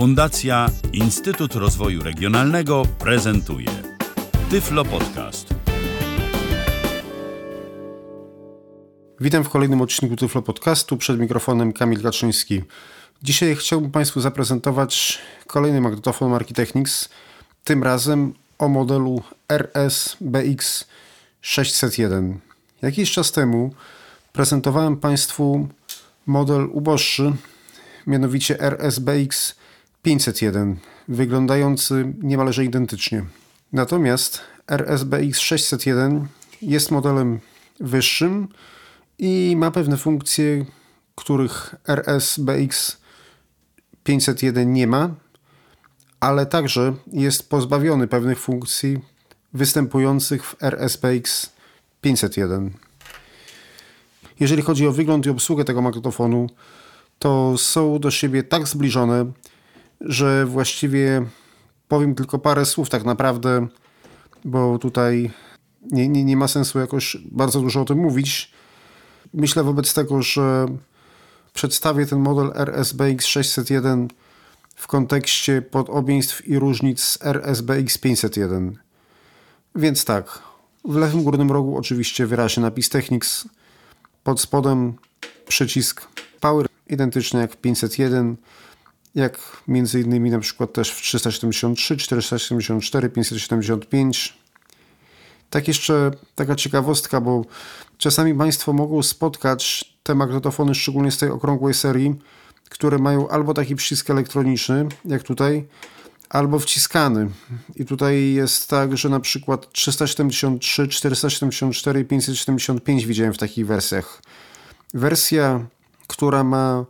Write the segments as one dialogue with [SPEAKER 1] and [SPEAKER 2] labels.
[SPEAKER 1] Fundacja Instytut Rozwoju Regionalnego prezentuje Tyflo Podcast.
[SPEAKER 2] Witam w kolejnym odcinku Tyflo Podcastu. Przed mikrofonem Kamil Kaczyński. Dzisiaj chciałbym Państwu zaprezentować kolejny magnetofon marki Technics. Tym razem o modelu RS-BX 601. Jakiś czas temu prezentowałem Państwu model uboższy, mianowicie RS-BX 501, wyglądający niemalże identycznie. Natomiast RS-BX 601 jest modelem wyższym i ma pewne funkcje, których RS-BX 501 nie ma, ale także jest pozbawiony pewnych funkcji występujących w RSPX 501. Jeżeli chodzi o wygląd i obsługę tego magnetofonu, to są do siebie tak zbliżone, że właściwie powiem tylko parę słów tak naprawdę, bo tutaj nie, nie, nie ma sensu jakoś bardzo dużo o tym mówić. Myślę wobec tego, że przedstawię ten model RSBX 601 w kontekście podobieństw i różnic z RSBX 501. Więc tak, w lewym górnym rogu oczywiście wyraźnie napis Technics, pod spodem przycisk Power, identyczny jak w 501, jak między innymi na przykład też w 373, 474, 575. Tak jeszcze taka ciekawostka, bo czasami Państwo mogą spotkać te magnetofony, szczególnie z tej okrągłej serii, które mają albo taki przycisk elektroniczny, jak tutaj, albo wciskany. I tutaj jest tak, że na przykład 373, 474 i 575 widziałem w takich wersjach. Wersja, która ma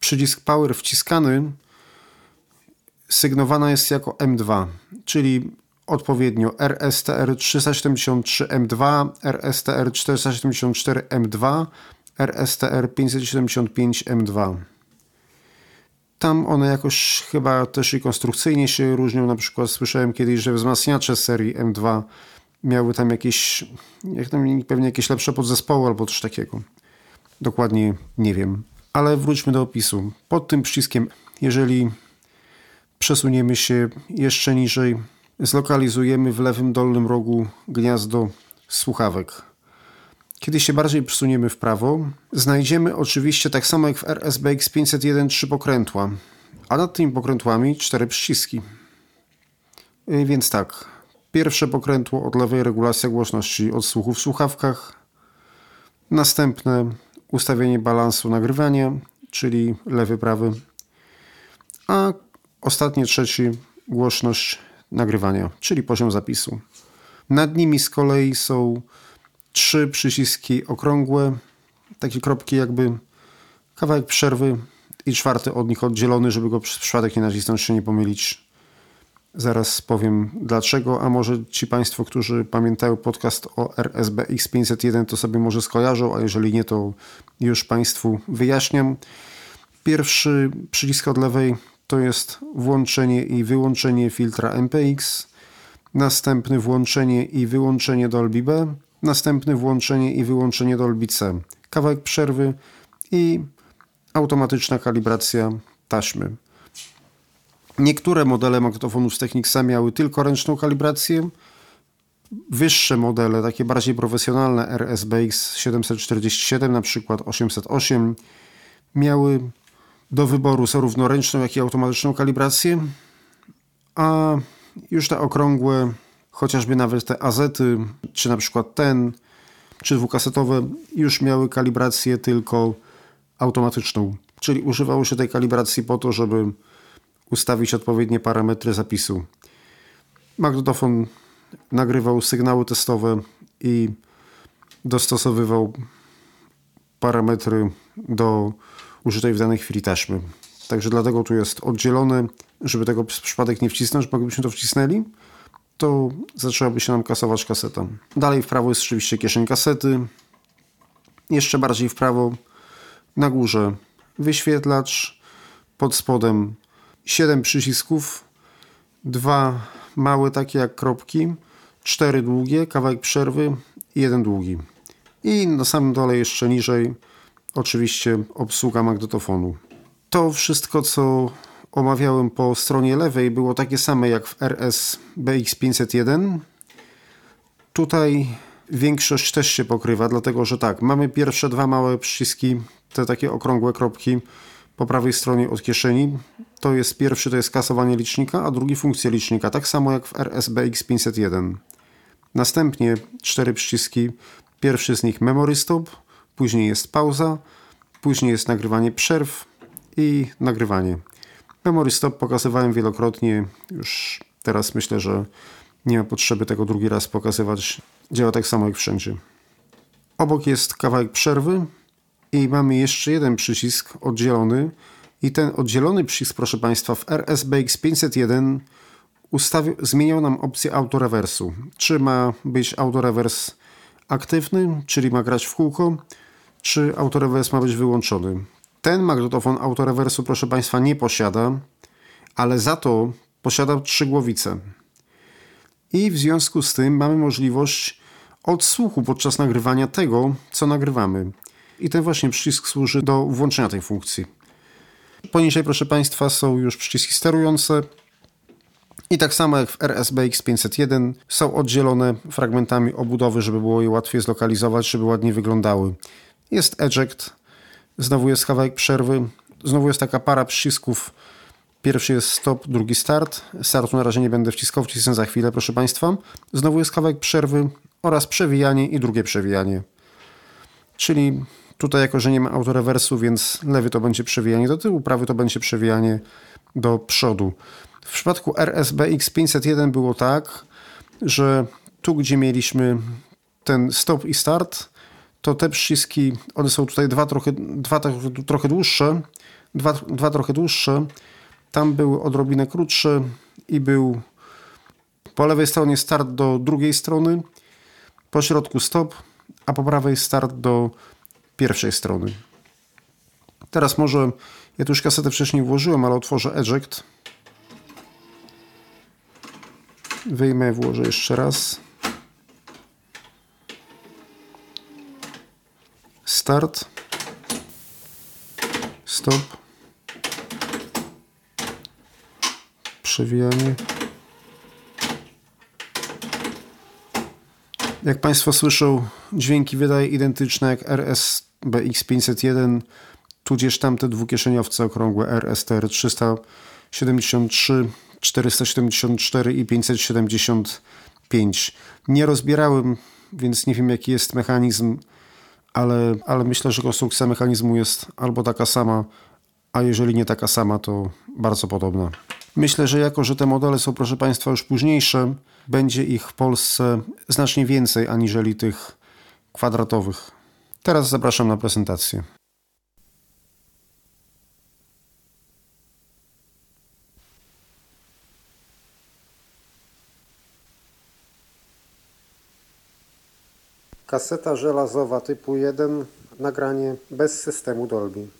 [SPEAKER 2] przycisk power wciskany, sygnowana jest jako M2, czyli odpowiednio RSTR 373 M2, RSTR 474 M2, RSTR 575 M2. Tam one jakoś chyba też i konstrukcyjnie się różnią. Na przykład słyszałem kiedyś, że wzmacniacze serii M2 miały tam jakieś, jak tam pewnie jakieś lepsze podzespoły albo coś takiego. Dokładnie nie wiem. Ale wróćmy do opisu. Pod tym przyciskiem, jeżeli przesuniemy się jeszcze niżej, zlokalizujemy w lewym dolnym rogu gniazdo słuchawek. Kiedy się bardziej przesuniemy w prawo, znajdziemy oczywiście tak samo jak w RSBX 501 trzy pokrętła, a nad tymi pokrętłami cztery przyciski. Y, więc tak, pierwsze pokrętło od lewej regulacja głośności odsłuchu w słuchawkach, następne ustawienie balansu nagrywania, czyli lewy, prawy, a ostatnie trzeci głośność nagrywania, czyli poziom zapisu. Nad nimi z kolei są trzy przyciski okrągłe, takie kropki jakby kawałek przerwy i czwarty od nich oddzielony, żeby go przez przypadek nie nacisnąć się nie pomylić. Zaraz powiem dlaczego, a może ci Państwo, którzy pamiętają podcast o RSB X501, to sobie może skojarzą, a jeżeli nie, to już Państwu wyjaśniam. Pierwszy przycisk od lewej to jest włączenie i wyłączenie filtra MPX, następny włączenie i wyłączenie Dolby B, następne włączenie i wyłączenie Dolby C, kawałek przerwy i automatyczna kalibracja taśmy. Niektóre modele magnetofonów z Technicsa miały tylko ręczną kalibrację. Wyższe modele, takie bardziej profesjonalne RSBX 747, na przykład 808, miały do wyboru zarówno ręczną, jak i automatyczną kalibrację, a już te okrągłe chociażby nawet te azety, czy na przykład ten, czy dwukasetowe już miały kalibrację tylko automatyczną. Czyli używało się tej kalibracji po to, żeby ustawić odpowiednie parametry zapisu. Magnetofon nagrywał sygnały testowe i dostosowywał parametry do użytej w danej chwili taśmy. Także dlatego tu jest oddzielone, żeby tego przypadek nie wcisnąć, bo gdybyśmy to wcisnęli, to zaczęłaby się nam kasować kaseta. Dalej w prawo jest oczywiście kieszeń kasety. Jeszcze bardziej w prawo na górze wyświetlacz. Pod spodem 7 przycisków. Dwa małe takie jak kropki. Cztery długie, kawałek przerwy i jeden długi. I na samym dole jeszcze niżej oczywiście obsługa magnetofonu. To wszystko, co omawiałem po stronie lewej, było takie same jak w RS BX501. Tutaj większość też się pokrywa, dlatego że tak, mamy pierwsze dwa małe przyciski, te takie okrągłe kropki po prawej stronie od kieszeni. To jest pierwszy, to jest kasowanie licznika, a drugi funkcja licznika, tak samo jak w RSBX 501. Następnie cztery przyciski, pierwszy z nich memory stop, później jest pauza, później jest nagrywanie przerw i nagrywanie. Memory stop pokazywałem wielokrotnie, już teraz myślę, że nie ma potrzeby tego drugi raz pokazywać. Działa tak samo jak wszędzie. Obok jest kawałek przerwy i mamy jeszcze jeden przycisk oddzielony. I ten oddzielony przycisk, proszę Państwa, w RSBX 501 ustawił, zmieniał nam opcję autorewersu. Czy ma być autorewers aktywny, czyli ma grać w kółko, czy autorewers ma być wyłączony. Ten magnetofon autorewersu, proszę Państwa, nie posiada, ale za to posiada trzy głowice. I w związku z tym mamy możliwość odsłuchu podczas nagrywania tego, co nagrywamy. I ten właśnie przycisk służy do włączenia tej funkcji. Poniżej, proszę Państwa, są już przyciski sterujące. I tak samo jak w RSBX 501 są oddzielone fragmentami obudowy, żeby było je łatwiej zlokalizować, żeby ładnie wyglądały. Jest eject, znowu jest kawałek przerwy, znowu jest taka para przycisków. Pierwszy jest stop, drugi start. Startu na razie nie będę wciskał, wcisnę za chwilę, proszę Państwa. Znowu jest kawałek przerwy oraz przewijanie i drugie przewijanie. Czyli tutaj jako, że nie ma autorewersu, więc lewy to będzie przewijanie do tyłu, prawy to będzie przewijanie do przodu. W przypadku RSBX 501 było tak, że tu gdzie mieliśmy ten stop i start, to te przyciski, one są tutaj dwa trochę, dwa trochę dłuższe, dwa, dwa trochę dłuższe, tam były odrobinę krótsze i był po lewej stronie start do drugiej strony, po środku stop, a po prawej start do pierwszej strony. Teraz może, ja tu już kasetę wcześniej włożyłem, ale otworzę eject. Wyjmę, włożę jeszcze raz. Start. Stop. Przewijanie. Jak Państwo słyszą, dźwięki wydaje identyczne jak RSBX 501, tudzież tamte dwukieszeniowce okrągłe RSTR 373, 474 i 575. Nie rozbierałem, więc nie wiem jaki jest mechanizm, ale, ale myślę, że konstrukcja mechanizmu jest albo taka sama, a jeżeli nie taka sama, to bardzo podobna. Myślę, że jako, że te modele są, proszę Państwa, już późniejsze, będzie ich w Polsce znacznie więcej aniżeli tych kwadratowych. Teraz zapraszam na prezentację. Kaseta żelazowa typu 1, nagranie bez systemu Dolby.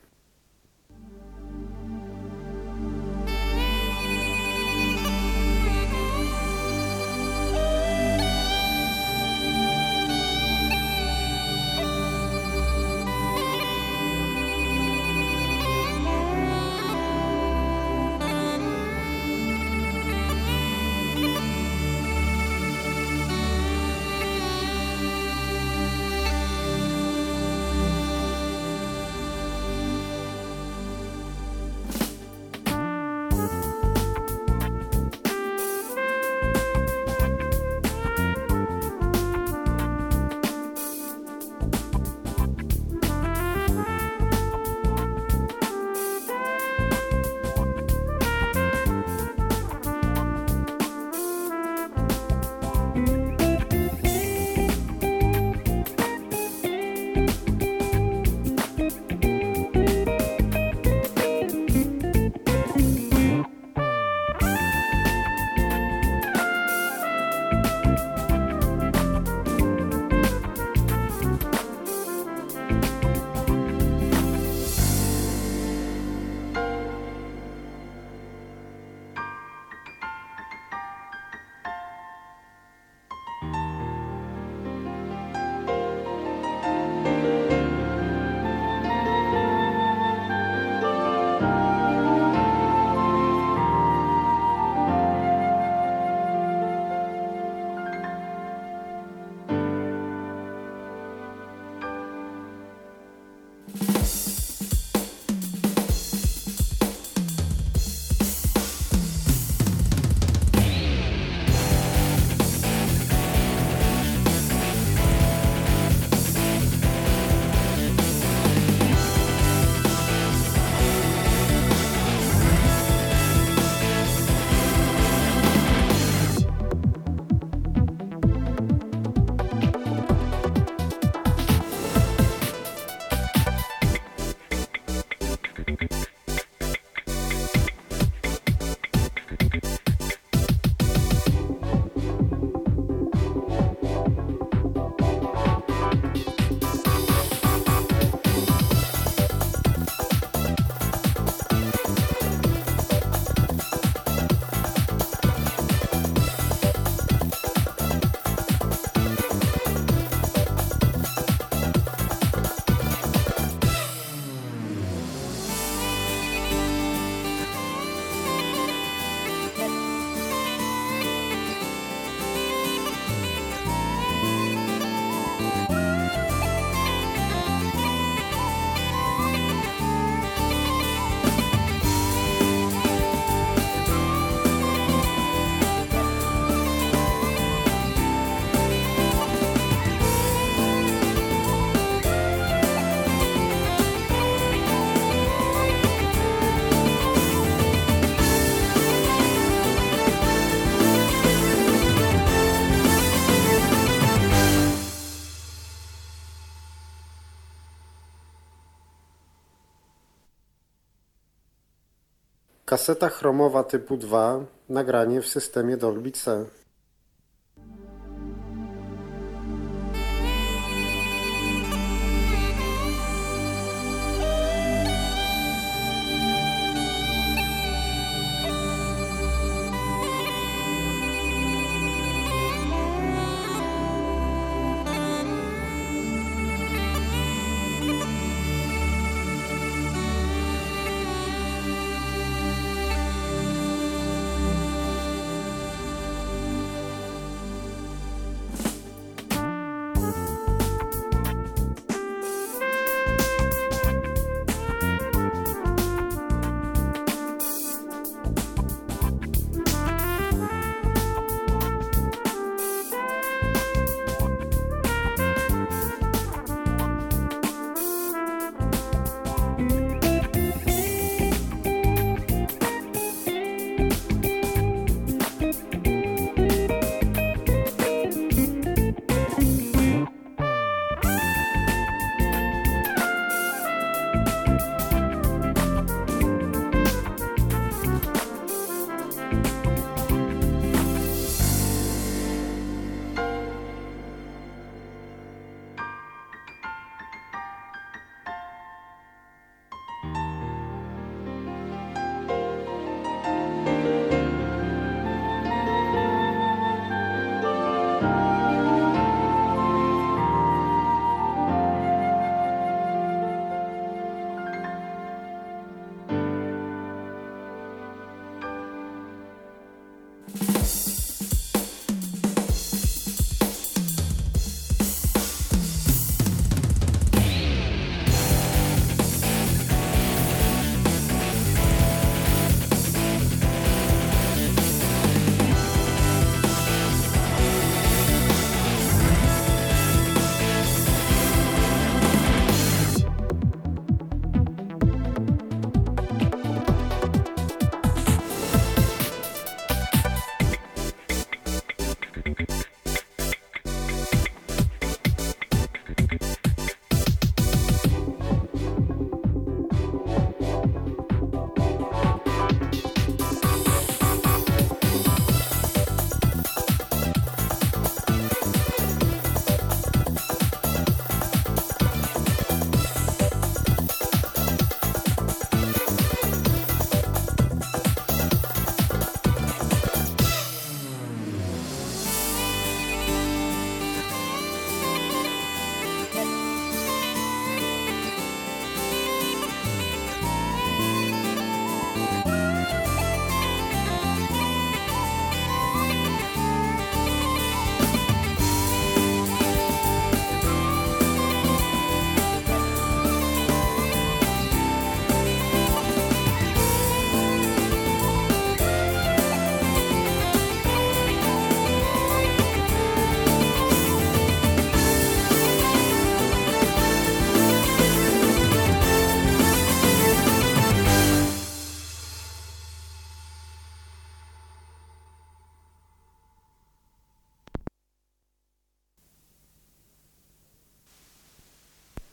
[SPEAKER 2] Kaseta chromowa typu 2, nagranie w systemie Dolby C.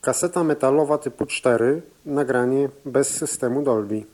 [SPEAKER 2] Kaseta metalowa typu 4, nagranie bez systemu Dolby.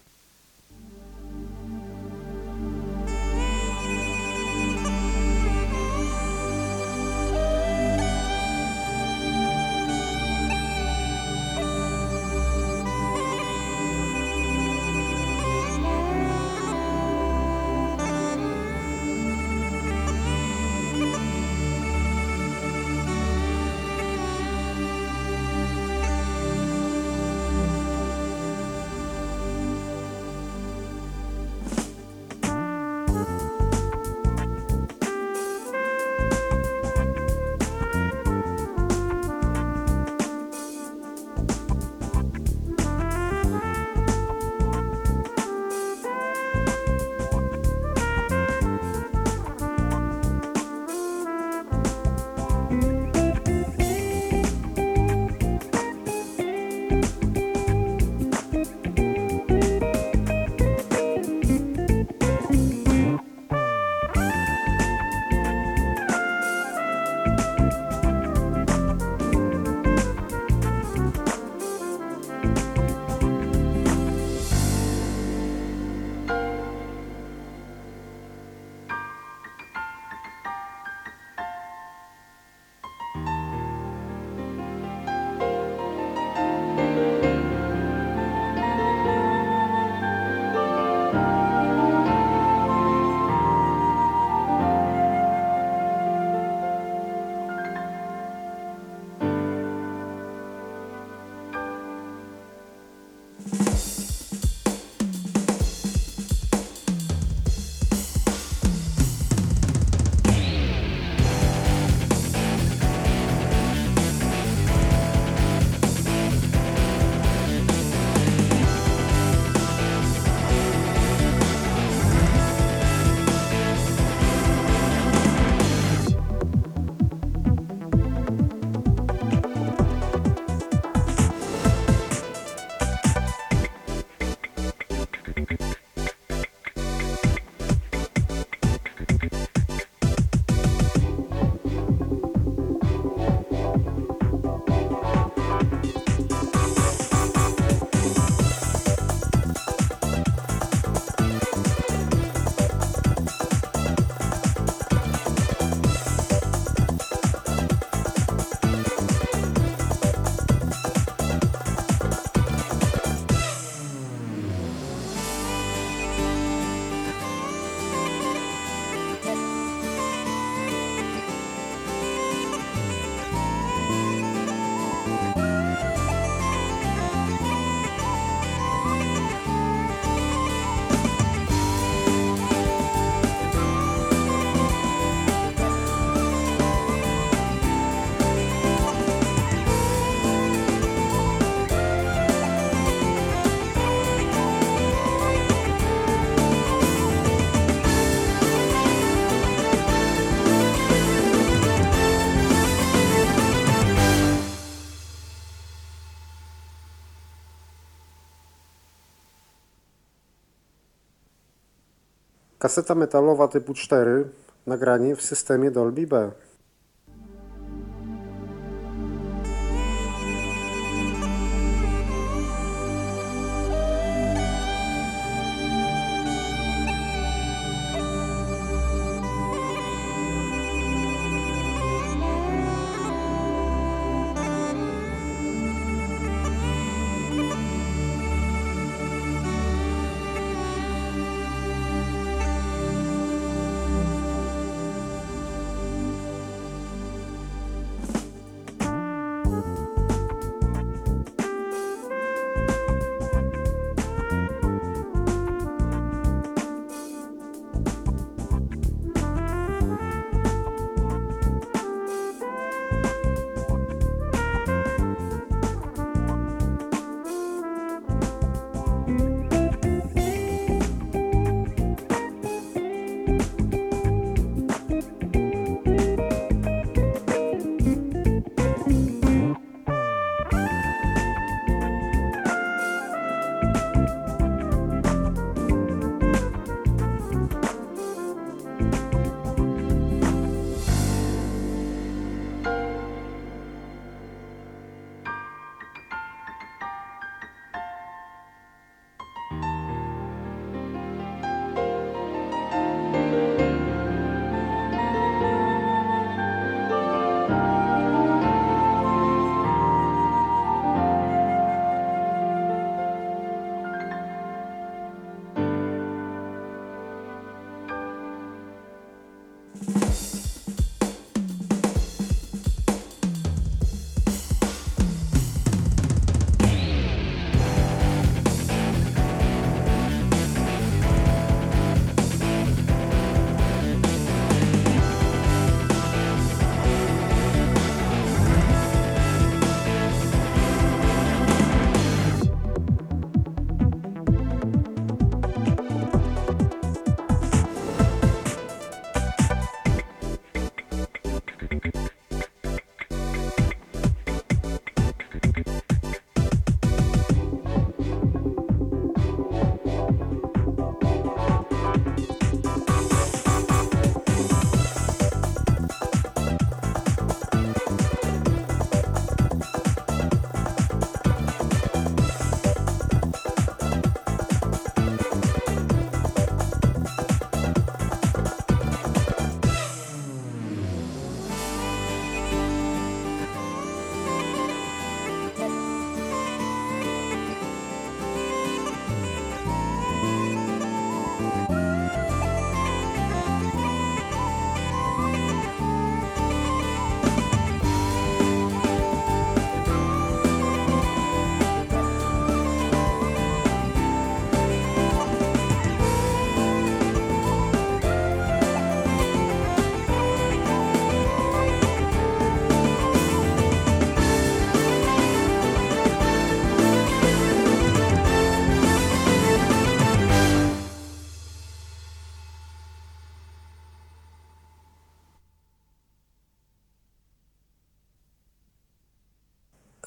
[SPEAKER 2] Kaseta metalowa typu 4. Nagranie w systemie Dolby B.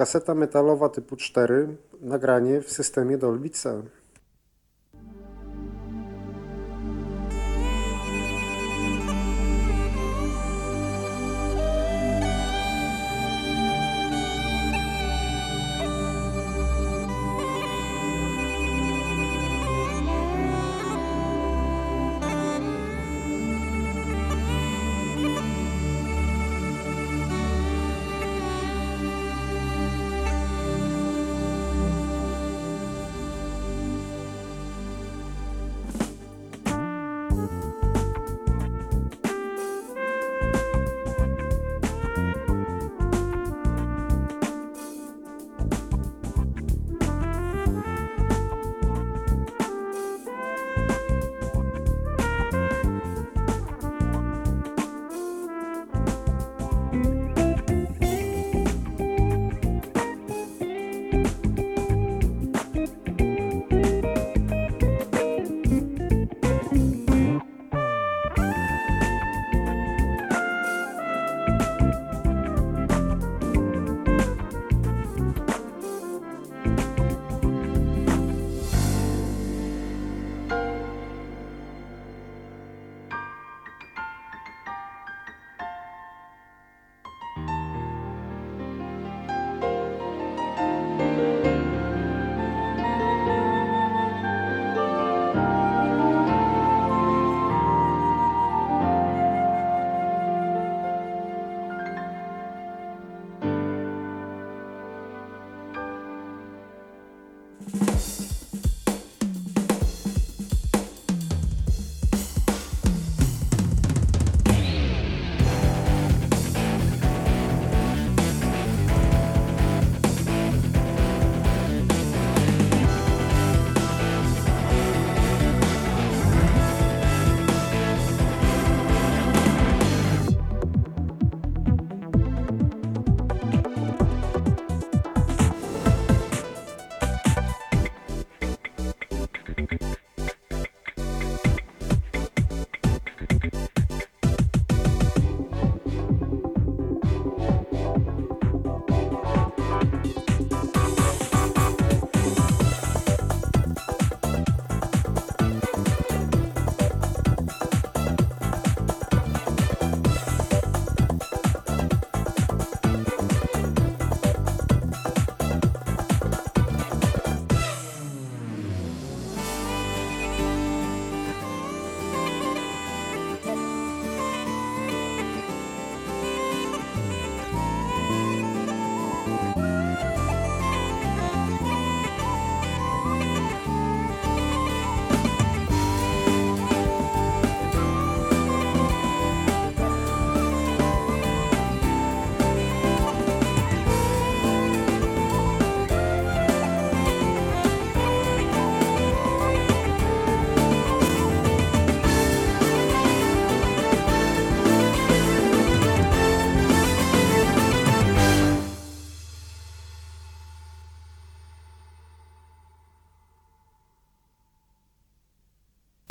[SPEAKER 2] Kaseta metalowa typu 4. Nagranie w systemie Dolby C.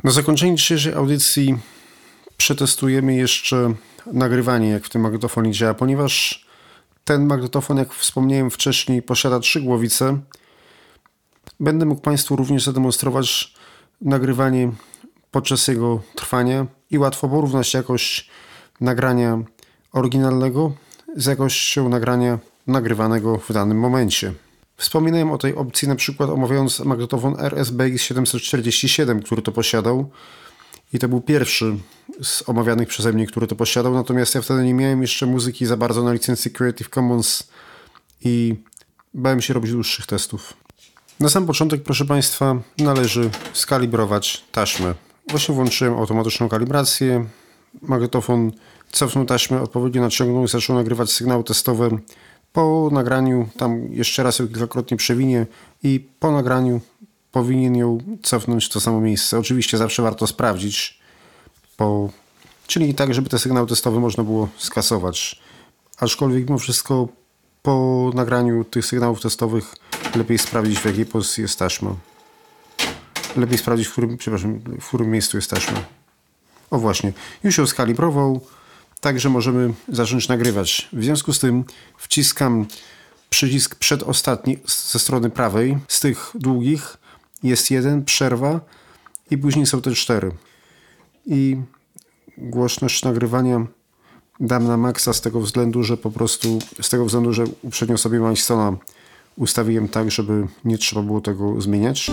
[SPEAKER 2] Na zakończenie dzisiejszej audycji przetestujemy jeszcze nagrywanie, jak w tym magnetofonie działa, ponieważ ten magnetofon, jak wspomniałem wcześniej, posiada trzy głowice. Będę mógł Państwu również zademonstrować nagrywanie podczas jego trwania i łatwo porównać jakość nagrania oryginalnego z jakością nagrania nagrywanego w danym momencie. Wspominałem o tej opcji na przykład omawiając magnetofon RSBX 747, który to posiadał i to był pierwszy z omawianych przeze mnie, który to posiadał, natomiast ja wtedy nie miałem jeszcze muzyki za bardzo na licencji Creative Commons i bałem się robić dłuższych testów. Na sam początek, proszę Państwa, należy skalibrować taśmę. Właśnie włączyłem automatyczną kalibrację. Magnetofon cofnął taśmę, odpowiednio naciągnął i zaczął nagrywać sygnały testowe. Po nagraniu, tam jeszcze raz ją kilkakrotnie przewinie i po nagraniu powinien ją cofnąć w to samo miejsce. Oczywiście zawsze warto sprawdzić, po... czyli tak, żeby te sygnały testowe można było skasować. Aczkolwiek mimo wszystko po nagraniu tych sygnałów testowych lepiej sprawdzić w jakiej pozycji jest taśma. Lepiej sprawdzić w którym, przepraszam, w którym miejscu jest taśma. O właśnie, już ją skalibrował, także możemy zacząć nagrywać. W związku z tym wciskam przycisk przedostatni ze strony prawej. Z tych długich jest jeden, przerwa i później są te cztery. I głośność nagrywania dam na maksa z tego względu, że po prostu z tego względu, że uprzednio sobie Milestona ustawiłem tak, żeby nie trzeba było tego zmieniać.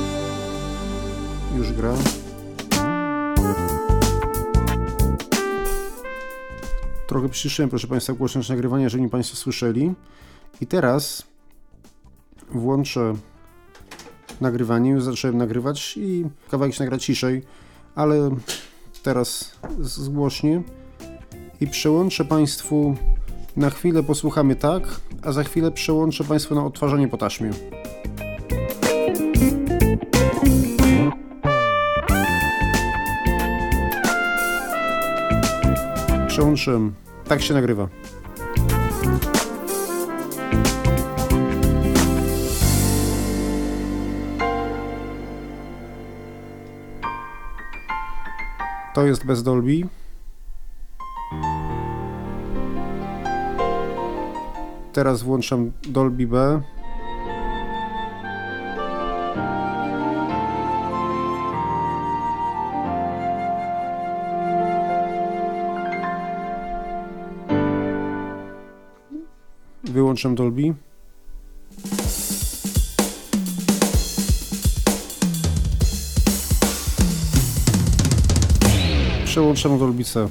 [SPEAKER 2] Już gra. Trochę przyciszyłem, proszę Państwa, głośność nagrywania, żeby Państwo słyszeli. I teraz włączę nagrywanie. Już zacząłem nagrywać i kawałek się nagra ciszej, ale teraz zgłośnie i przełączę Państwu na chwilę posłuchamy tak, a za chwilę przełączę Państwu na odtwarzanie po taśmie. Przełączyłem. Tak się nagrywa. To jest bez Dolby. Teraz włączam Dolby B. Wyłączam Dolby. Przełączam Dolby C.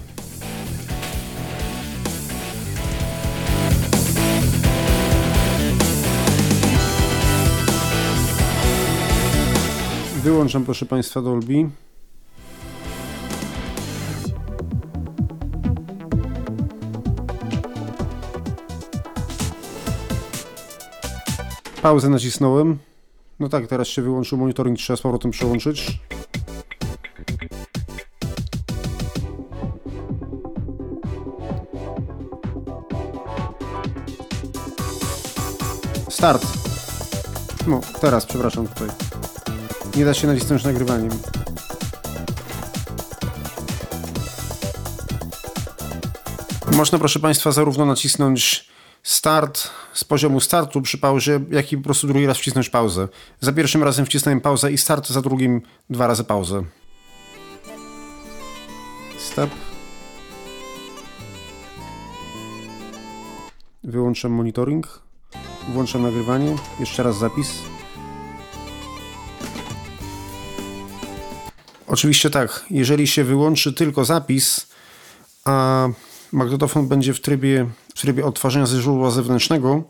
[SPEAKER 2] Wyłączam proszę Państwa Dolby. Pauzę nacisnąłem. No tak, teraz się wyłączył monitoring, trzeba z powrotem przełączyć. Start. No, teraz, przepraszam tutaj. Nie da się nacisnąć nagrywaniem. Można, proszę Państwa, zarówno nacisnąć start z poziomu startu przy pauzie, jak i po prostu drugi raz wcisnąć pauzę. Za pierwszym razem wcisnąłem pauzę i start, za drugim dwa razy pauzę. Stop. Wyłączam monitoring. Włączam nagrywanie. Jeszcze raz zapis. Oczywiście tak, jeżeli się wyłączy tylko zapis, a magnetofon będzie w trybie, w trybie odtwarzania ze źródła zewnętrznego,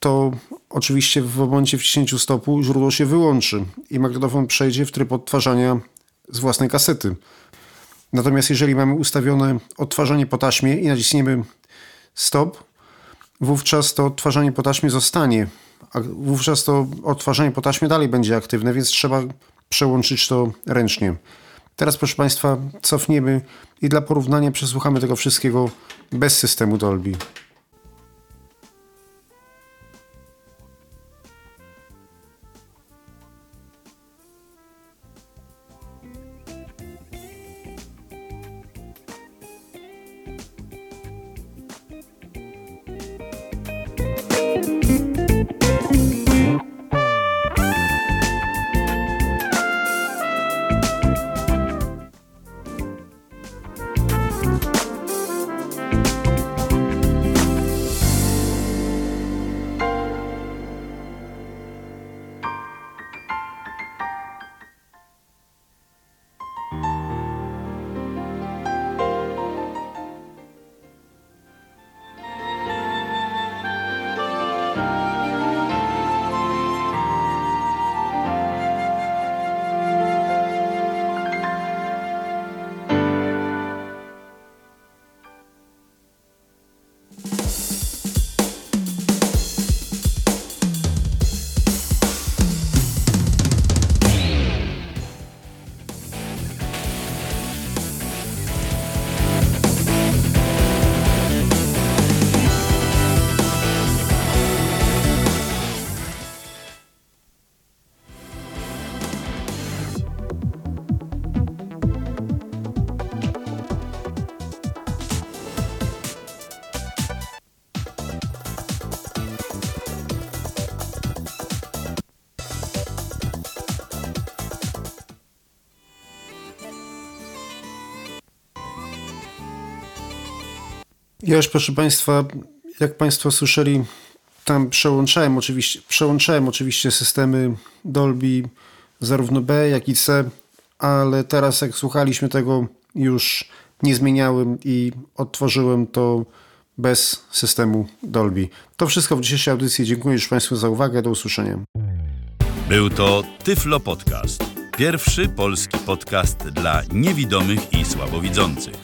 [SPEAKER 2] to oczywiście w momencie wciśnięciu stopu źródło się wyłączy i magnetofon przejdzie w tryb odtwarzania z własnej kasety. Natomiast jeżeli mamy ustawione odtwarzanie po taśmie i naciśniemy stop, wówczas to odtwarzanie po taśmie zostanie, a wówczas to odtwarzanie po taśmie dalej będzie aktywne, więc trzeba przełączyć to ręcznie. Teraz, proszę Państwa, cofniemy i dla porównania przesłuchamy tego wszystkiego bez systemu Dolby. Ja już, proszę Państwa, jak Państwo słyszeli, tam przełączałem oczywiście, przełączałem oczywiście systemy Dolby zarówno B, jak i C, ale teraz jak słuchaliśmy tego już nie zmieniałem i odtworzyłem to bez systemu Dolby. To wszystko w dzisiejszej audycji. Dziękuję już Państwu za uwagę. Do usłyszenia.
[SPEAKER 1] Był to Tyflo Podcast. Pierwszy polski podcast dla niewidomych i słabowidzących.